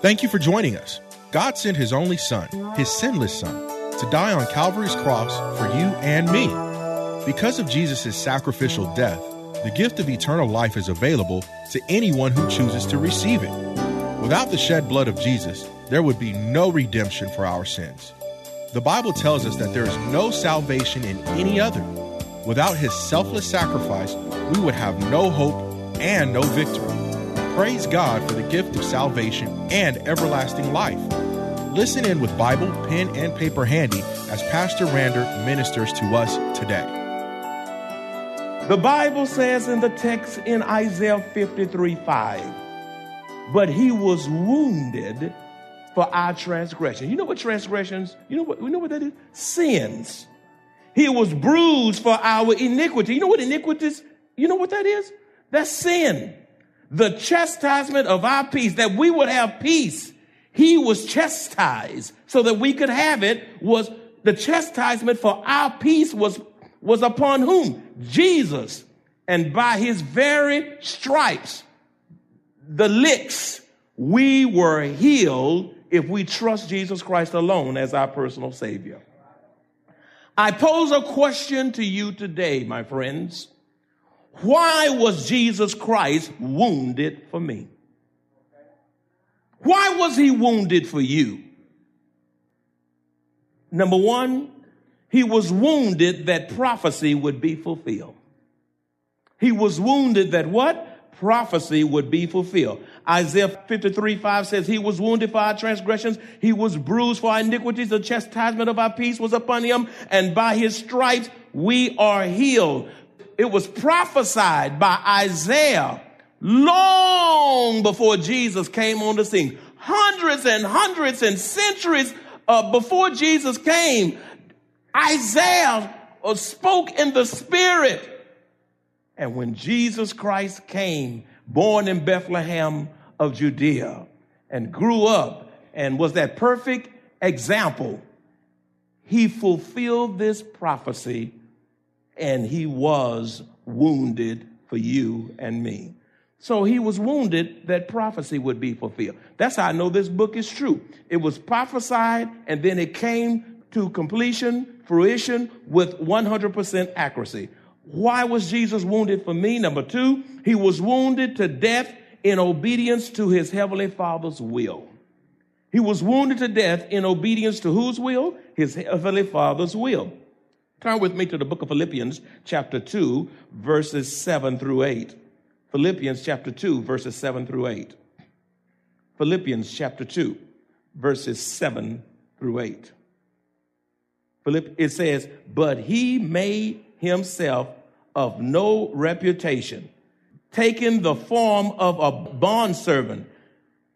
Thank you for joining us. God sent his only son, his sinless son, to die on Calvary's cross for you and me. Because of Jesus' sacrificial death, the gift of eternal life is available to anyone who chooses to receive it. Without the shed blood of Jesus, there would be no redemption for our sins. The Bible tells us that there is no salvation in any other. Without his selfless sacrifice, we would have no hope and no victory. Praise God for the gift of salvation and everlasting life. Listen in with Bible, pen, and paper handy as Pastor Rander ministers to us today. The Bible says in the text in Isaiah 53 5, but he was wounded for our transgression. You know what transgressions, you know what, you know what that is? Sins. He was bruised for our iniquity. You know what iniquities, you know what that is? That's sin the chastisement of our peace, that we would have peace. He was chastised so that we could have it was the chastisement for our peace was, was upon whom? Jesus. And by his very stripes, the licks, we were healed if we trust Jesus Christ alone as our personal savior. I pose a question to you today, my friends. Why was Jesus Christ wounded for me? Why was he wounded for you? Number one, he was wounded that prophecy would be fulfilled. He was wounded that what? Prophecy would be fulfilled. Isaiah 53 5 says, He was wounded for our transgressions, He was bruised for our iniquities, the chastisement of our peace was upon Him, and by His stripes we are healed it was prophesied by Isaiah long before Jesus came on the scene. Hundreds and hundreds and centuries uh, before Jesus came, Isaiah uh, spoke in the Spirit. And when Jesus Christ came, born in Bethlehem of Judea, and grew up and was that perfect example, he fulfilled this prophecy and he was wounded for you and me. So he was wounded that prophecy would be fulfilled. That's how I know this book is true. It was prophesied and then it came to completion, fruition with 100% accuracy. Why was Jesus wounded for me? Number two, he was wounded to death in obedience to his heavenly father's will. He was wounded to death in obedience to whose will? His heavenly father's will. Turn with me to the book of Philippians, chapter 2, verses 7 through 8. Philippians, chapter 2, verses 7 through 8. Philippians, chapter 2, verses 7 through 8. Philipp, it says, But he made himself of no reputation, taking the form of a bondservant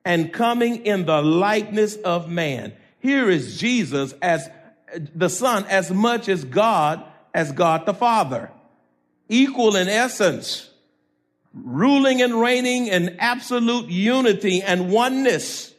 and coming in the likeness of man. Here is Jesus as the Son as much as God as God the Father. Equal in essence, ruling and reigning in absolute unity and oneness.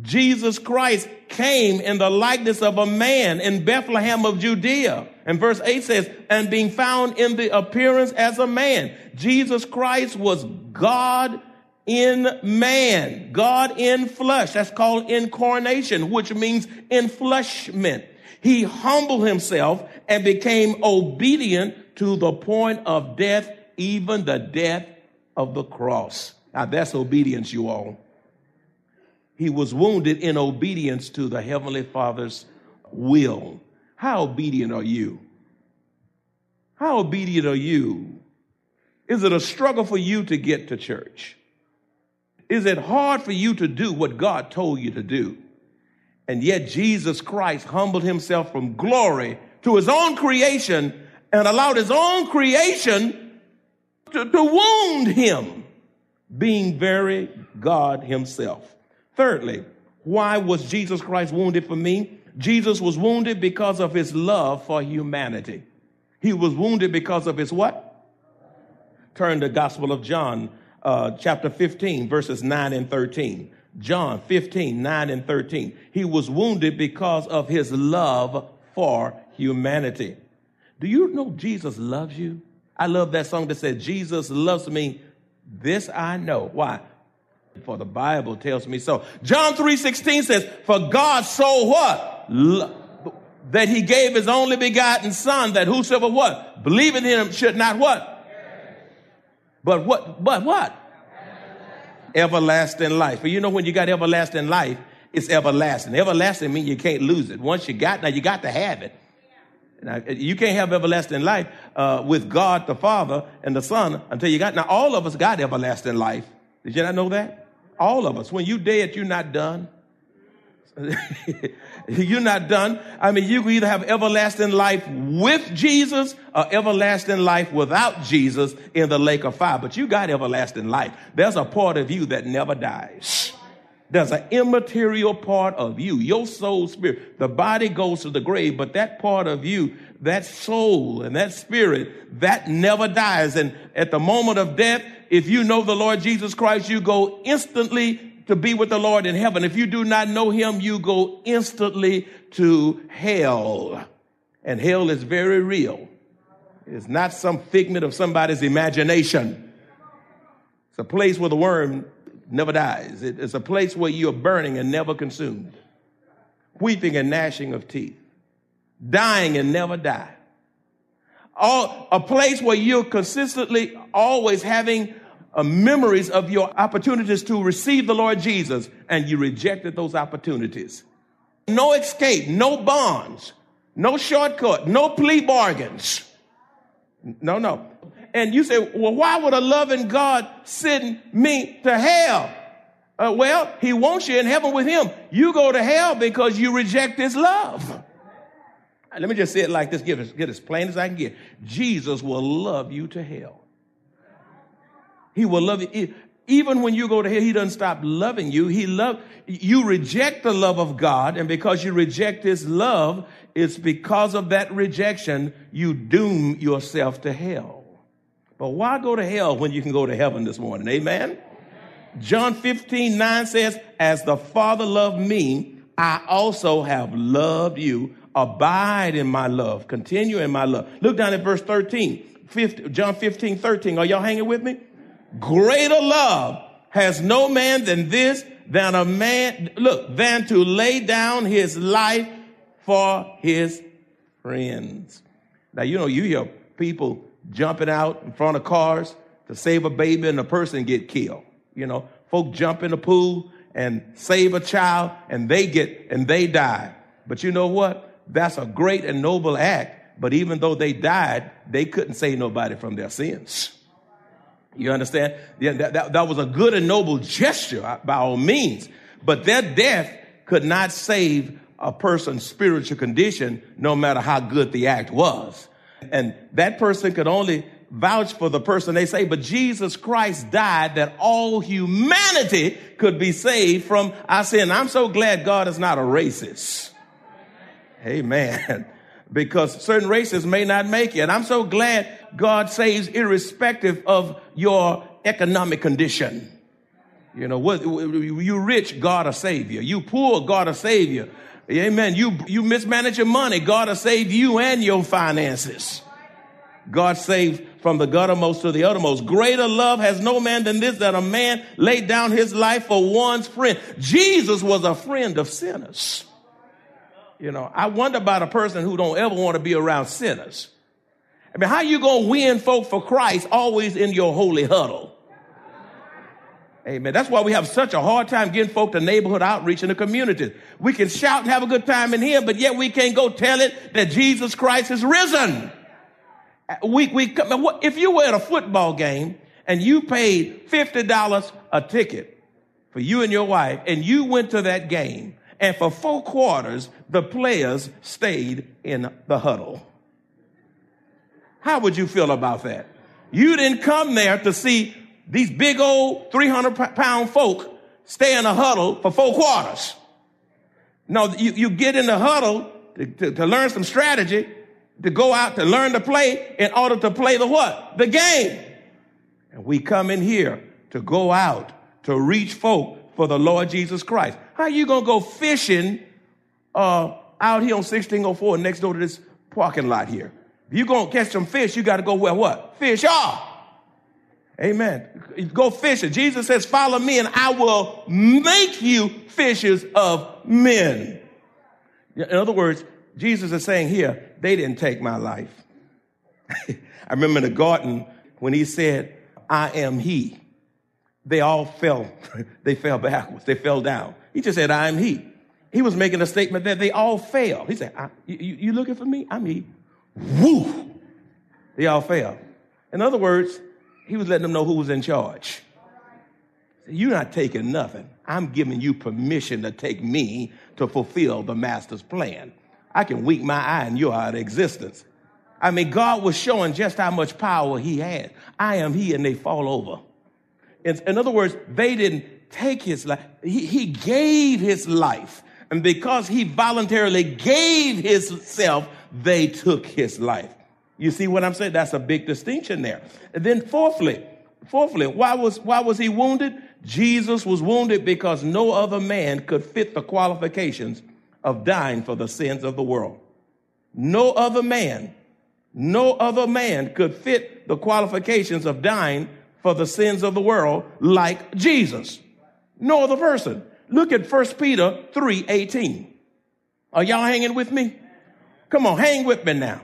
Jesus Christ came in the likeness of a man in Bethlehem of Judea. And verse 8 says, and being found in the appearance as a man. Jesus Christ was God in man, God in flesh. That's called incarnation, which means enfleshment. He humbled himself and became obedient to the point of death, even the death of the cross. Now that's obedience, you all. He was wounded in obedience to the Heavenly Father's will. How obedient are you? How obedient are you? Is it a struggle for you to get to church? Is it hard for you to do what God told you to do? And yet Jesus Christ humbled himself from glory to his own creation and allowed his own creation to, to wound him, being very God himself. Thirdly, why was Jesus Christ wounded for me? Jesus was wounded because of his love for humanity. He was wounded because of his what? Turn to Gospel of John, uh, chapter 15, verses 9 and 13. John 15, 9 and 13. He was wounded because of his love for humanity. Do you know Jesus loves you? I love that song that said, Jesus loves me. This I know. Why? For the Bible tells me so. John 3 16 says, For God so what? Lo- that he gave his only begotten son that whosoever what? Believe in him should not what? But what, but what? Everlasting life. But you know, when you got everlasting life, it's everlasting. Everlasting means you can't lose it. Once you got, now you got to have it. Now, you can't have everlasting life uh, with God the Father and the Son until you got. Now, all of us got everlasting life. Did you not know that? All of us. When you dead, you're not done. You're not done. I mean, you can either have everlasting life with Jesus or everlasting life without Jesus in the lake of fire. But you got everlasting life. There's a part of you that never dies. There's an immaterial part of you, your soul, spirit. The body goes to the grave, but that part of you, that soul and that spirit, that never dies. And at the moment of death, if you know the Lord Jesus Christ, you go instantly to be with the Lord in heaven. If you do not know him, you go instantly to hell. And hell is very real. It's not some figment of somebody's imagination. It's a place where the worm never dies. It's a place where you're burning and never consumed, weeping and gnashing of teeth, dying and never die. All, a place where you're consistently always having uh, memories of your opportunities to receive the Lord Jesus, and you rejected those opportunities. No escape, no bonds, no shortcut, no plea bargains. No, no. And you say, well, why would a loving God send me to hell? Uh, well, he wants you in heaven with him. You go to hell because you reject his love. Let me just say it like this, get as, get as plain as I can get. Jesus will love you to hell. He will love you. Even when you go to hell, he doesn't stop loving you. He love, you reject the love of God. And because you reject his love, it's because of that rejection, you doom yourself to hell. But why go to hell when you can go to heaven this morning? Amen. John 15, 9 says, as the Father loved me, I also have loved you. Abide in my love. Continue in my love. Look down at verse 13. 15, John 15, 13. Are y'all hanging with me? Greater love has no man than this, than a man, look, than to lay down his life for his friends. Now, you know, you hear people jumping out in front of cars to save a baby and a person get killed. You know, folk jump in the pool and save a child and they get, and they die. But you know what? That's a great and noble act. But even though they died, they couldn't save nobody from their sins. You understand? Yeah, that, that, that was a good and noble gesture uh, by all means. But their death could not save a person's spiritual condition, no matter how good the act was. And that person could only vouch for the person they say, but Jesus Christ died that all humanity could be saved from our sin. I'm so glad God is not a racist. Amen. because certain races may not make it. I'm so glad God saves irrespective of your economic condition. You know, what, you rich, God a savior. You poor, God a savior. Amen. You, you mismanage your money, God will save you and your finances. God saved from the guttermost to the uttermost. Greater love has no man than this, that a man laid down his life for one's friend. Jesus was a friend of sinners. You know, I wonder about a person who don't ever want to be around sinners. I mean, how you to win folk for Christ always in your holy huddle? Amen. That's why we have such a hard time getting folk to neighborhood outreach in the community. We can shout and have a good time in here, but yet we can't go tell it that Jesus Christ is risen. We, we, if you were at a football game and you paid $50 a ticket for you and your wife and you went to that game And for four quarters, the players stayed in the huddle. How would you feel about that? You didn't come there to see these big old 300 pound folk stay in a huddle for four quarters. No, you, you get in the huddle to, to, to learn some strategy, to go out to learn to play in order to play the what? The game. And we come in here to go out to reach folk for the Lord Jesus Christ. How you gonna go fishing uh, out here on 1604 next door to this parking lot here? If you gonna catch some fish, you gotta go where what? Fish off. Amen. Go fishing. Jesus says, follow me and I will make you fishers of men. In other words, Jesus is saying here, they didn't take my life. I remember in the garden when he said, I am he. They all fell, they fell backwards, they fell down. He just said, I am he. He was making a statement that they all fell. He said, you, you looking for me? I'm he. Woo! They all fell. In other words, he was letting them know who was in charge. You're not taking nothing. I'm giving you permission to take me to fulfill the master's plan. I can wink my eye and you're out of existence. I mean, God was showing just how much power he had. I am he and they fall over. In, other words, they didn't take his life. He, he gave his life. And because he voluntarily gave himself, they took his life. You see what I'm saying? That's a big distinction there. And then fourthly, fourthly, why was, why was he wounded? Jesus was wounded because no other man could fit the qualifications of dying for the sins of the world. No other man, no other man could fit the qualifications of dying for the sins of the world like Jesus. No other person. Look at 1 Peter 3 18. Are y'all hanging with me? Come on, hang with me now.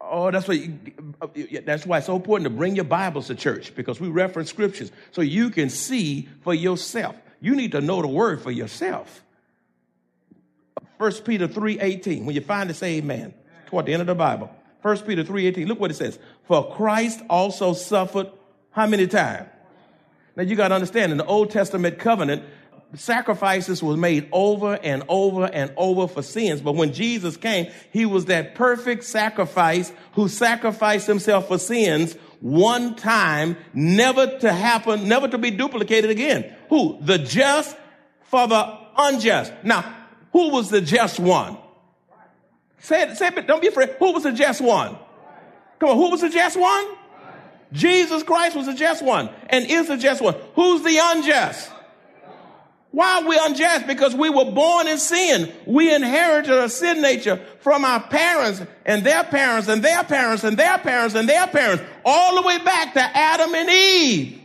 Oh, that's why, that's why it's so important to bring your Bibles to church because we reference scriptures so you can see for yourself. You need to know the word for yourself. 1 Peter 3.18, when you find it, say amen. Toward the end of the Bible. 1 Peter 3.18, look what it says. For Christ also suffered how many times? Now you got to understand in the Old Testament covenant, sacrifices was made over and over and over for sins. But when Jesus came, he was that perfect sacrifice who sacrificed himself for sins one time, never to happen, never to be duplicated again. Who? The just for the unjust. Now, who was the just one? Say it, say it, don't be afraid. Who was the just one? Come on, who was the just one? Jesus Christ was the just one and is the just one. Who's the unjust? Why are we unjust? Because we were born in sin. We inherited a sin nature from our parents and their parents and their parents and their parents and their parents, all the way back to Adam and Eve.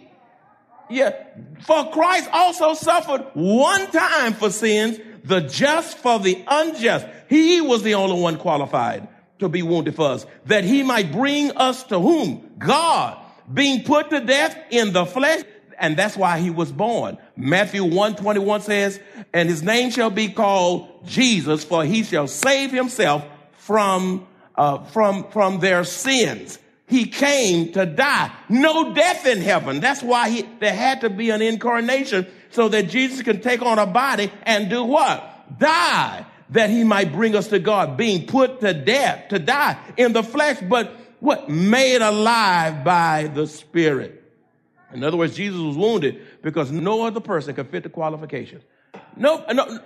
Yeah. For Christ also suffered one time for sins, the just for the unjust. He was the only one qualified to be wounded for us, that he might bring us to whom? God, being put to death in the flesh and that's why he was born. Matthew 121 says, and his name shall be called Jesus, for he shall save himself from, uh, from, from their sins. He came to die. No death in heaven. That's why he, there had to be an incarnation so that Jesus can take on a body and do what? Die. That he might bring us to God, being put to death, to die in the flesh, but what? Made alive by the Spirit. In other words, Jesus was wounded because no other person could fit the qualifications. No, no,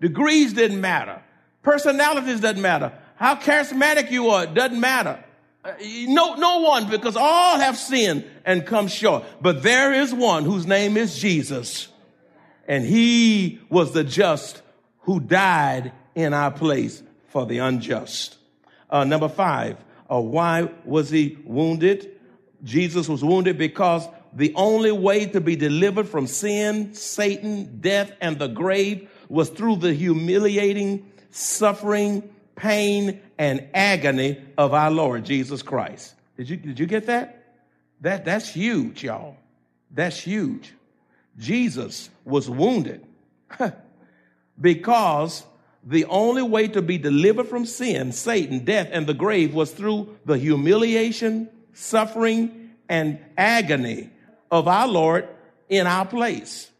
degrees didn't matter. Personalities doesn't matter. How charismatic you are doesn't matter. Uh, no, no one, because all have sinned and come short. But there is one whose name is Jesus. And he was the just who died in our place for the unjust. Uh, number five, uh, why was he wounded? Jesus was wounded because the only way to be delivered from sin, Satan, death, and the grave was through the humiliating suffering, pain, and agony of our Lord Jesus Christ. Did you, did you get that? That, that's huge, y'all. That's huge. Jesus was wounded because the only way to be delivered from sin, Satan, death, and the grave was through the humiliation, suffering, and agony of our Lord in our place.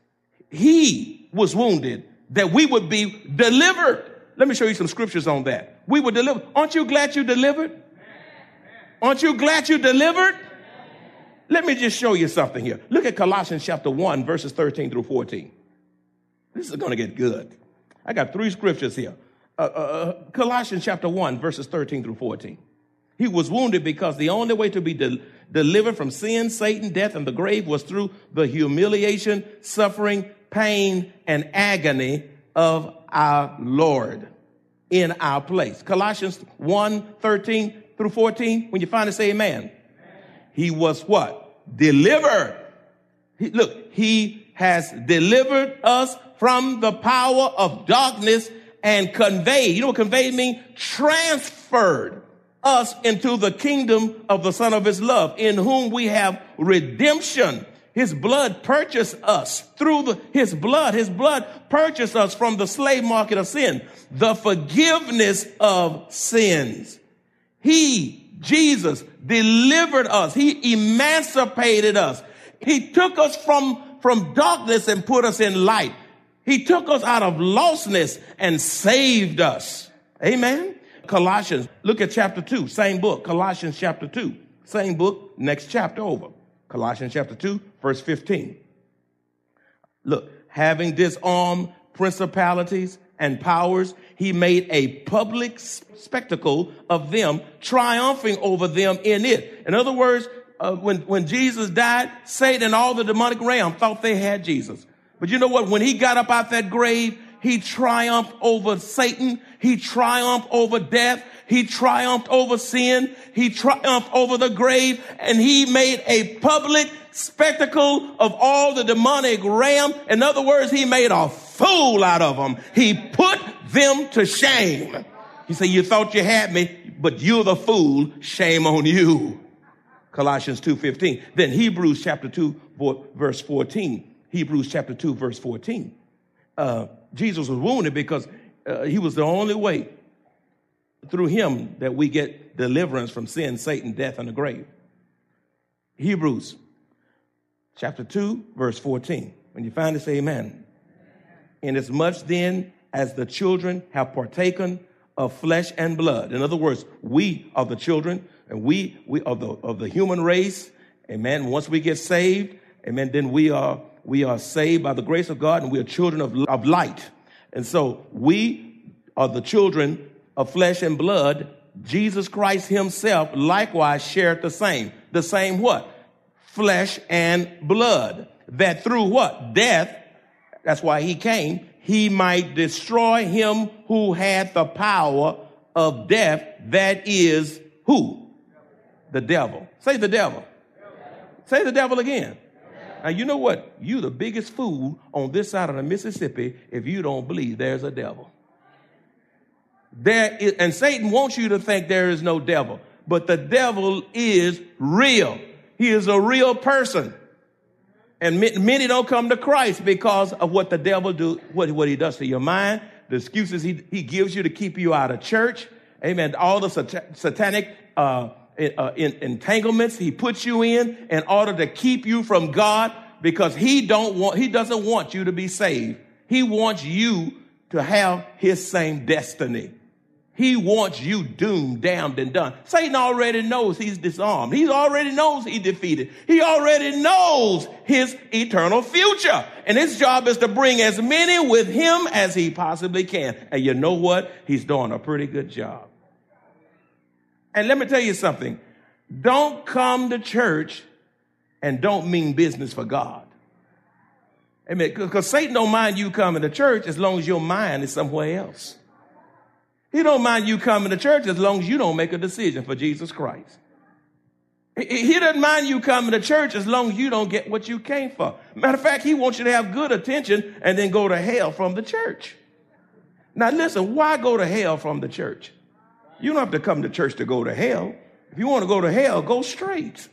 He was wounded that we would be delivered. Let me show you some scriptures on that. We were delivered. Aren't you glad you delivered? Aren't you glad you delivered? Let me just show you something here. Look at Colossians chapter 1, verses 13 through 14. This is going to get good. I got three scriptures here. Uh, uh, uh, Colossians chapter 1, verses 13 through 14. He was wounded because the only way to be de- delivered from sin, Satan, death, and the grave was through the humiliation, suffering, pain, and agony of our Lord in our place. Colossians 1, 13 through 14. When you find it, say amen. amen. He was what? Delivered. He, look, he has delivered us from the power of darkness and conveyed. You know what conveyed means? Transferred us into the kingdom of the Son of His love, in whom we have redemption. His blood purchased us through the, His blood. His blood purchased us from the slave market of sin, the forgiveness of sins. He, Jesus, delivered us. He emancipated us. He took us from, from darkness and put us in light. He took us out of lostness and saved us. Amen. Colossians, look at chapter 2, same book, Colossians chapter 2, same book, next chapter over. Colossians chapter 2, verse 15. Look, having disarmed principalities and powers, he made a public spectacle of them, triumphing over them in it. In other words, uh, when, when Jesus died, Satan and all the demonic realm thought they had Jesus. But you know what? When he got up out that grave, he triumphed over Satan. He triumphed over death. He triumphed over sin. He triumphed over the grave and he made a public spectacle of all the demonic realm. In other words, he made a fool out of them. He put them to shame. He said, you thought you had me, but you're the fool. Shame on you. Colossians 2.15. Then Hebrews chapter 2 verse 14. Hebrews chapter 2 verse 14. Uh, Jesus was wounded because uh, he was the only way through him that we get deliverance from sin, Satan, death, and the grave. Hebrews chapter 2, verse 14. When you find say amen. Inasmuch then as the children have partaken of flesh and blood. In other words, we are the children and we, we are the, of the human race. Amen. Once we get saved, amen, then we are, we are saved by the grace of God and we are children of, of light. And so we are the children of flesh and blood. Jesus Christ himself likewise shared the same. The same what? Flesh and blood. That through what? Death. That's why he came. He might destroy him who had the power of death. That is who? The devil. Say the devil. Say the devil again. Now, you know what? You the biggest fool on this side of the Mississippi if you don't believe there's a devil. There is, and Satan wants you to think there is no devil, but the devil is real. He is a real person. And many don't come to Christ because of what the devil do, what, what he does to your mind, the excuses he, he gives you to keep you out of church. Amen. All the sat- satanic, uh, uh, entanglements he puts you in in order to keep you from God because he don't want, he doesn't want you to be saved. He wants you to have his same destiny. He wants you doomed, damned, and done. Satan already knows he's disarmed. He already knows he defeated. He already knows his eternal future. And his job is to bring as many with him as he possibly can. And you know what? He's doing a pretty good job. And let me tell you something. Don't come to church and don't mean business for God. Amen. Because Satan don't mind you coming to church as long as your mind is somewhere else. He don't mind you coming to church as long as you don't make a decision for Jesus Christ. He doesn't mind you coming to church as long as you don't get what you came for. Matter of fact, he wants you to have good attention and then go to hell from the church. Now listen, why go to hell from the church? You don't have to come to church to go to hell. If you want to go to hell, go straight.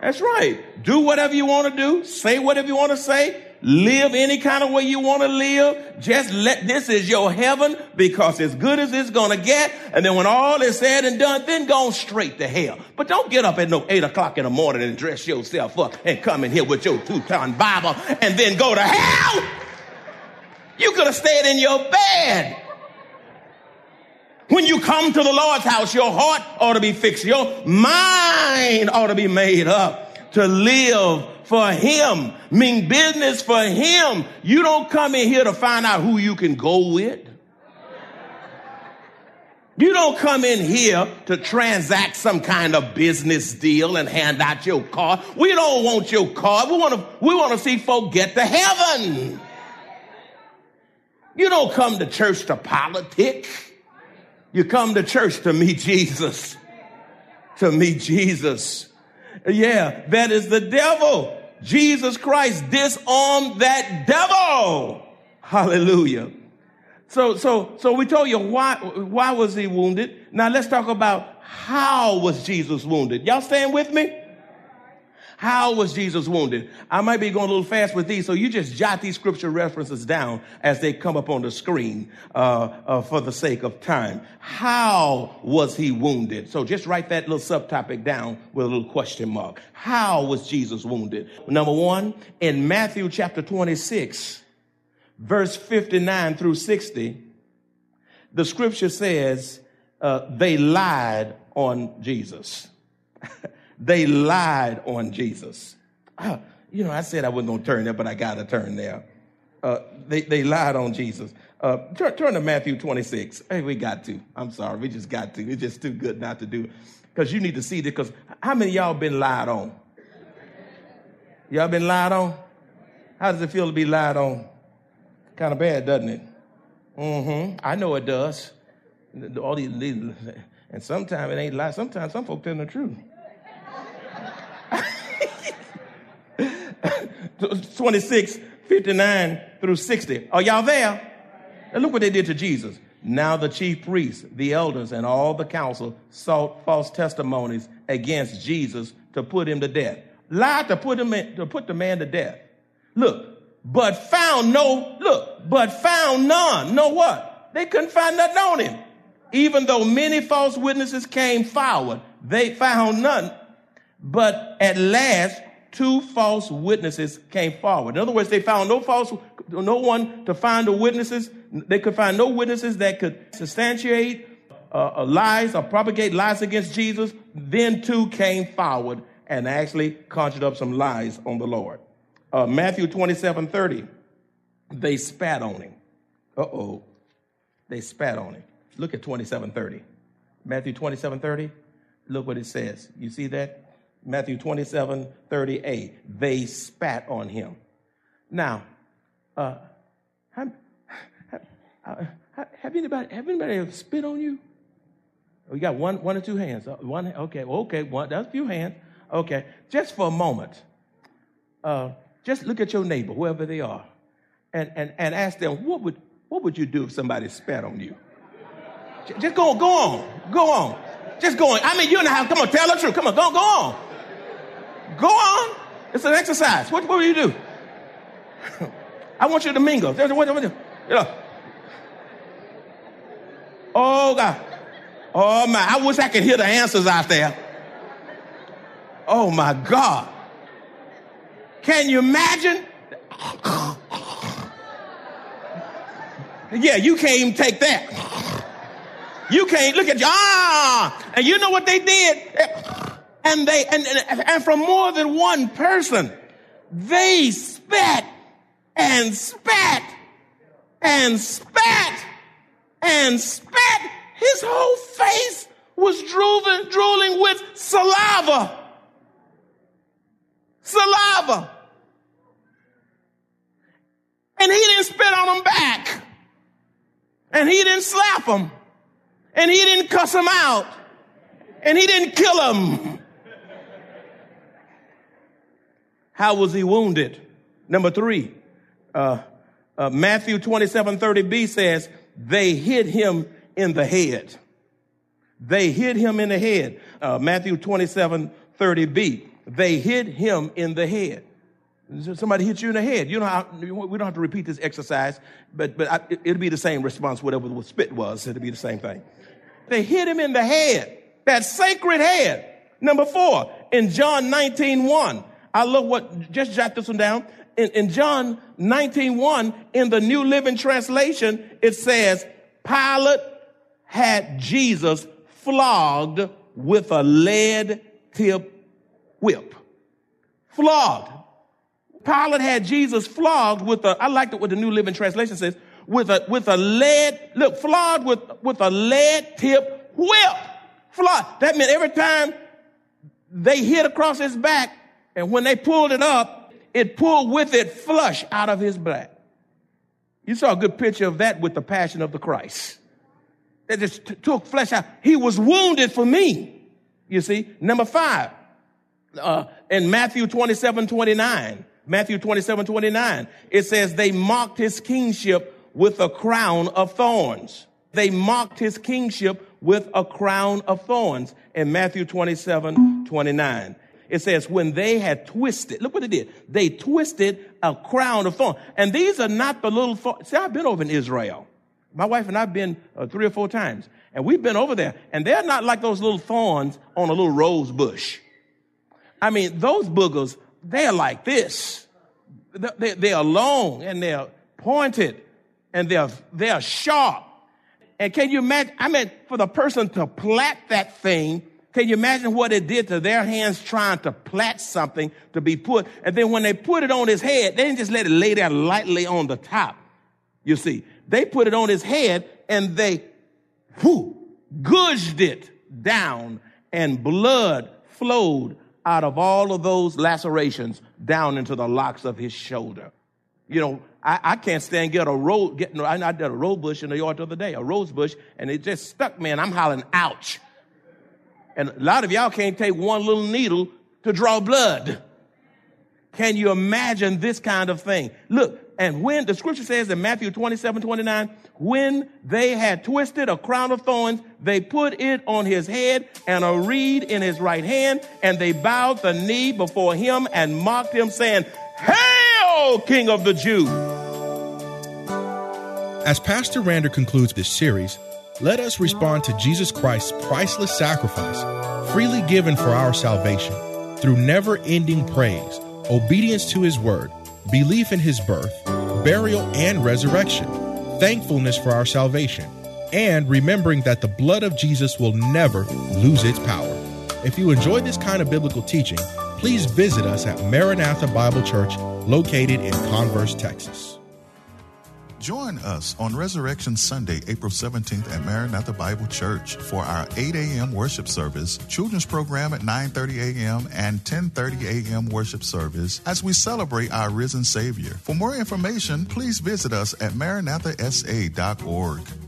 That's right. Do whatever you want to do. Say whatever you want to say live any kind of way you want to live. Just let this is your heaven because as good as it's going to get. And then when all is said and done, then go straight to hell. But don't get up at no eight o'clock in the morning and dress yourself up and come in here with your two-ton Bible and then go to hell. You could have stayed in your bed. When you come to the Lord's house, your heart ought to be fixed. Your mind ought to be made up to live for Him, mean business for Him. You don't come in here to find out who you can go with. You don't come in here to transact some kind of business deal and hand out your card. We don't want your card. We want to, we want to see folk get to heaven. You don't come to church to politic. You come to church to meet Jesus. To meet Jesus. Yeah, that is the devil. Jesus Christ disarmed that devil. Hallelujah. So, so, so we told you why, why was he wounded? Now let's talk about how was Jesus wounded. Y'all staying with me? How was Jesus wounded? I might be going a little fast with these, so you just jot these scripture references down as they come up on the screen uh, uh, for the sake of time. How was he wounded? So just write that little subtopic down with a little question mark. How was Jesus wounded? Number one, in Matthew chapter 26, verse 59 through 60, the scripture says uh, they lied on Jesus. They lied on Jesus. Uh, you know, I said I wasn't going to turn there, but I got to turn there. Uh, they, they lied on Jesus. Uh, turn, turn to Matthew 26. Hey, we got to. I'm sorry. We just got to. It's just too good not to do. Because you need to see this. Because how many y'all been lied on? Y'all been lied on? How does it feel to be lied on? Kind of bad, doesn't it? Mm-hmm. I know it does. All these, and sometimes it ain't lie. Sometimes some folks tell the truth. 26, 59 through 60. Are y'all there? And look what they did to Jesus. Now the chief priests, the elders, and all the council sought false testimonies against Jesus to put him to death. Lied to put him in, to put the man to death. Look, but found no, look, but found none. No what? They couldn't find nothing on him. Even though many false witnesses came forward, they found none. But at last, two false witnesses came forward. In other words, they found no false, no one to find the witnesses. They could find no witnesses that could substantiate uh, uh, lies or propagate lies against Jesus. Then two came forward and actually conjured up some lies on the Lord. Uh, Matthew 27, 30, they spat on him. Uh-oh. They spat on him. Look at 27, 30. Matthew 27, 30. Look what it says. You see that? Matthew 27, 38. They spat on him. Now, uh, have, have, have, anybody, have anybody ever spit on you? We got one, one or two hands. Uh, one, okay, okay, one, that's a few hands. Okay, just for a moment, uh, just look at your neighbor, whoever they are, and, and, and ask them, what would, what would you do if somebody spat on you? Just go, go on, go on. Just go on. I mean, you're in the house. Come on, tell the truth. Come on, go, on, go on. Go on. It's an exercise. What, what will you do? I want you to mingle. What, what, what, yeah. Oh, God. Oh, my. I wish I could hear the answers out there. Oh, my God. Can you imagine? yeah, you can't even take that. You can't look at you. Ah, and you know what they did? And they and, and, and from more than one person they spat and spat and spat and spat. His whole face was drooling, drooling with saliva. Saliva. And he didn't spit on them back. And he didn't slap them and he didn't cuss them out. And he didn't kill them How was he wounded? Number three, uh, uh, Matthew 27 30b says, they hit him in the head. They hit him in the head. Uh, Matthew 27 30b, they hit him in the head. Somebody hit you in the head. You know how, we don't have to repeat this exercise, but, but I, it'll be the same response, whatever the spit was. It'll be the same thing. They hit him in the head, that sacred head. Number four, in John 19 1, I love what, just jot this one down. in, in John 19, 1, in the New Living Translation, it says, Pilate had Jesus flogged with a lead tip whip. Flogged. Pilate had Jesus flogged with a, I liked it what the New Living Translation says, with a, with a lead, look, flogged with, with a lead tip whip. Flogged. That meant every time they hit across his back, and when they pulled it up, it pulled with it flush out of his back. You saw a good picture of that with the passion of the Christ. That just t- took flesh out. He was wounded for me. You see? Number five, uh, in Matthew 27, 29, Matthew 27, 29, it says they mocked his kingship with a crown of thorns. They mocked his kingship with a crown of thorns in Matthew 27, 29. It says, when they had twisted, look what they did. They twisted a crown of thorns. And these are not the little thorns. See, I've been over in Israel. My wife and I've been uh, three or four times. And we've been over there. And they're not like those little thorns on a little rose bush. I mean, those boogers, they're like this. They, are long and they're pointed and they're, they're sharp. And can you imagine? I mean, for the person to plait that thing, can you imagine what it did to their hands trying to plait something to be put? And then when they put it on his head, they didn't just let it lay there lightly on the top. You see, they put it on his head and they, whoo, gushed it down and blood flowed out of all of those lacerations down into the locks of his shoulder. You know, I, I can't stand get a rose, get, no, I, I did a rose bush in the yard the other day, a rose bush, and it just stuck me and I'm hollering, ouch. And a lot of y'all can't take one little needle to draw blood. Can you imagine this kind of thing? Look, and when the scripture says in Matthew 27, 29, when they had twisted a crown of thorns, they put it on his head and a reed in his right hand, and they bowed the knee before him and mocked him, saying, Hail, King of the Jews! As Pastor Rander concludes this series, let us respond to Jesus Christ's priceless sacrifice, freely given for our salvation, through never ending praise, obedience to his word, belief in his birth, burial, and resurrection, thankfulness for our salvation, and remembering that the blood of Jesus will never lose its power. If you enjoy this kind of biblical teaching, please visit us at Maranatha Bible Church, located in Converse, Texas. Join us on Resurrection Sunday, April 17th at Maranatha Bible Church for our 8 a.m. worship service, children's program at 9:30 a.m. and 10:30 a.m. worship service as we celebrate our risen Savior. For more information, please visit us at maranathasa.org.